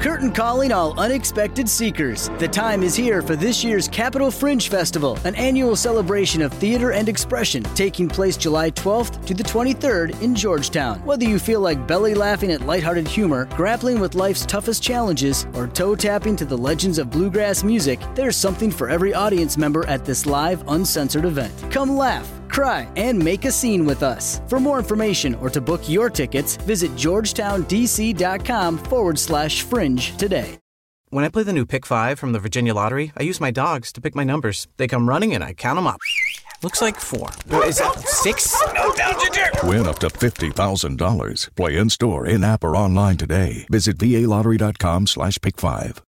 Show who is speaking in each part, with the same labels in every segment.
Speaker 1: Curtain calling all unexpected seekers. The time is here for this year's Capital Fringe Festival, an annual celebration of theater and expression taking place July 12th to the 23rd in Georgetown. Whether you feel like belly laughing at lighthearted humor, grappling with life's toughest challenges, or toe tapping to the legends of bluegrass music, there's something for every audience member at this live, uncensored event. Come laugh cry, and make a scene with us. For more information or to book your tickets, visit georgetowndc.com forward slash fringe today.
Speaker 2: When I play the new Pick 5 from the Virginia Lottery, I use my dogs to pick my numbers. They come running and I count them up. Looks like four. Is that six?
Speaker 3: Win up to $50,000. Play in store, in app, or online today. Visit VALottery.com slash pick five.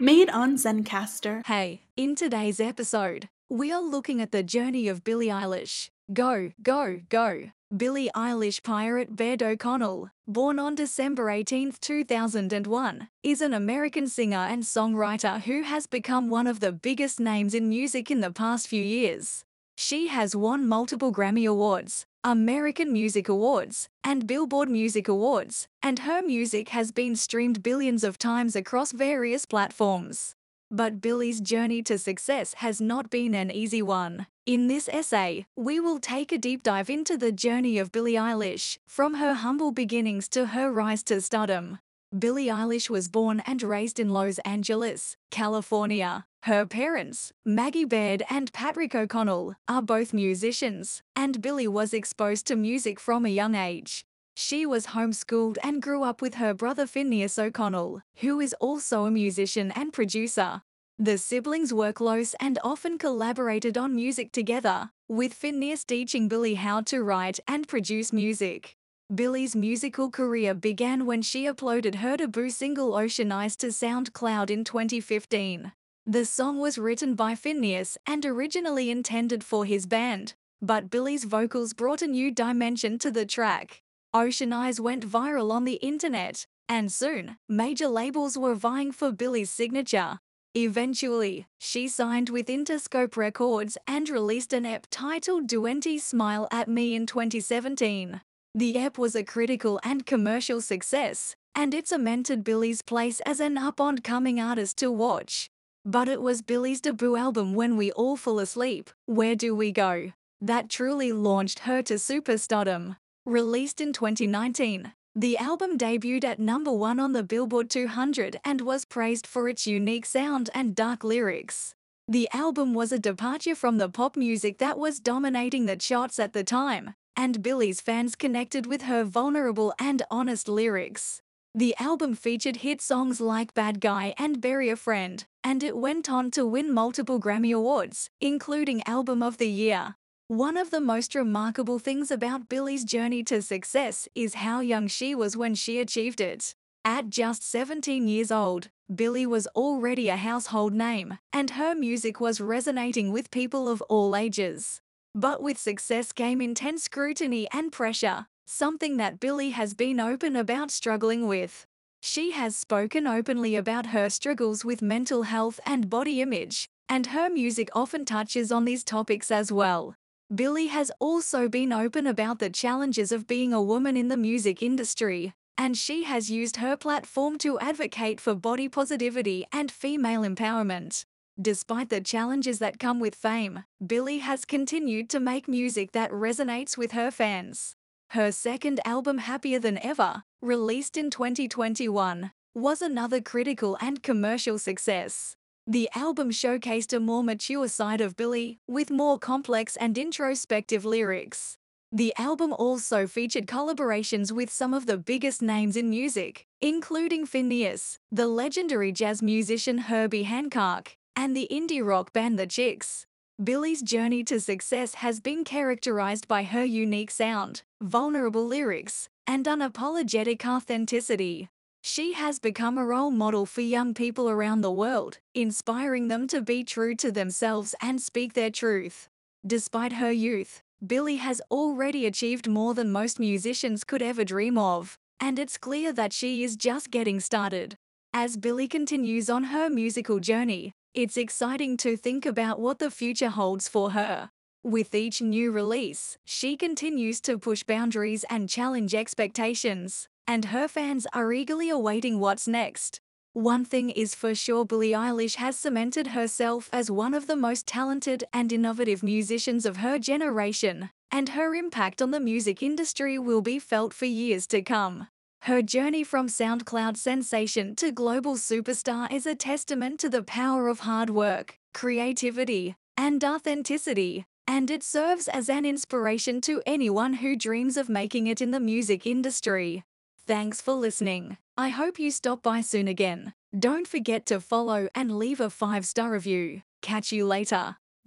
Speaker 4: Made on Zencastr.
Speaker 5: Hey, in today's episode, we are looking at the journey of Billie Eilish. Go, go, go. Billie Eilish Pirate Baird O'Connell, born on December 18, 2001, is an American singer and songwriter who has become one of the biggest names in music in the past few years. She has won multiple Grammy Awards, American Music Awards, and Billboard Music Awards, and her music has been streamed billions of times across various platforms. But Billie's journey to success has not been an easy one. In this essay, we will take a deep dive into the journey of Billie Eilish, from her humble beginnings to her rise to stardom. Billie Eilish was born and raised in Los Angeles, California. Her parents, Maggie Baird and Patrick O'Connell, are both musicians, and Billie was exposed to music from a young age. She was homeschooled and grew up with her brother Finneas O'Connell, who is also a musician and producer. The siblings were close and often collaborated on music together, with Finneas teaching Billie how to write and produce music. Billie's musical career began when she uploaded her debut single Ocean Eyes to SoundCloud in 2015. The song was written by Finneas and originally intended for his band, but Billie's vocals brought a new dimension to the track. Ocean Eyes went viral on the internet, and soon, major labels were vying for Billie's signature. Eventually, she signed with Interscope Records and released an EP titled Don't Smile at Me in 2017. The app was a critical and commercial success, and it cemented Billie's place as an up-and-coming artist to watch. But it was Billie's debut album When We All Fall Asleep, Where Do We Go? that truly launched her to superstardom. Released in 2019, the album debuted at number one on the Billboard 200 and was praised for its unique sound and dark lyrics. The album was a departure from the pop music that was dominating the charts at the time, and Billie's fans connected with her vulnerable and honest lyrics. The album featured hit songs like Bad Guy and Bury a Friend, and it went on to win multiple Grammy Awards, including Album of the Year. One of the most remarkable things about Billie's journey to success is how young she was when she achieved it. At just 17 years old, Billie was already a household name, and her music was resonating with people of all ages. But with success came intense scrutiny and pressure, something that Billie has been open about struggling with. She has spoken openly about her struggles with mental health and body image, and her music often touches on these topics as well. Billie has also been open about the challenges of being a woman in the music industry, and she has used her platform to advocate for body positivity and female empowerment. Despite the challenges that come with fame, Billie has continued to make music that resonates with her fans. Her second album, Happier Than Ever, released in 2021, was another critical and commercial success. The album showcased a more mature side of Billie, with more complex and introspective lyrics. The album also featured collaborations with some of the biggest names in music, including Finneas, the legendary jazz musician Herbie Hancock, and the indie rock band The Chicks. Billie's journey to success has been characterized by her unique sound, vulnerable lyrics, and unapologetic authenticity. She has become a role model for young people around the world, inspiring them to be true to themselves and speak their truth. Despite her youth, Billie has already achieved more than most musicians could ever dream of, and it's clear that she is just getting started. As Billie continues on her musical journey, it's exciting to think about what the future holds for her. With each new release, she continues to push boundaries and challenge expectations, and her fans are eagerly awaiting what's next. One thing is for sure Billie Eilish has cemented herself as one of the most talented and innovative musicians of her generation, and her impact on the music industry will be felt for years to come. Her journey from SoundCloud sensation to global superstar is a testament to the power of hard work, creativity, and authenticity, and it serves as an inspiration to anyone who dreams of making it in the music industry. Thanks for listening. I hope you stop by soon again. Don't forget to follow and leave a five star review. Catch you later.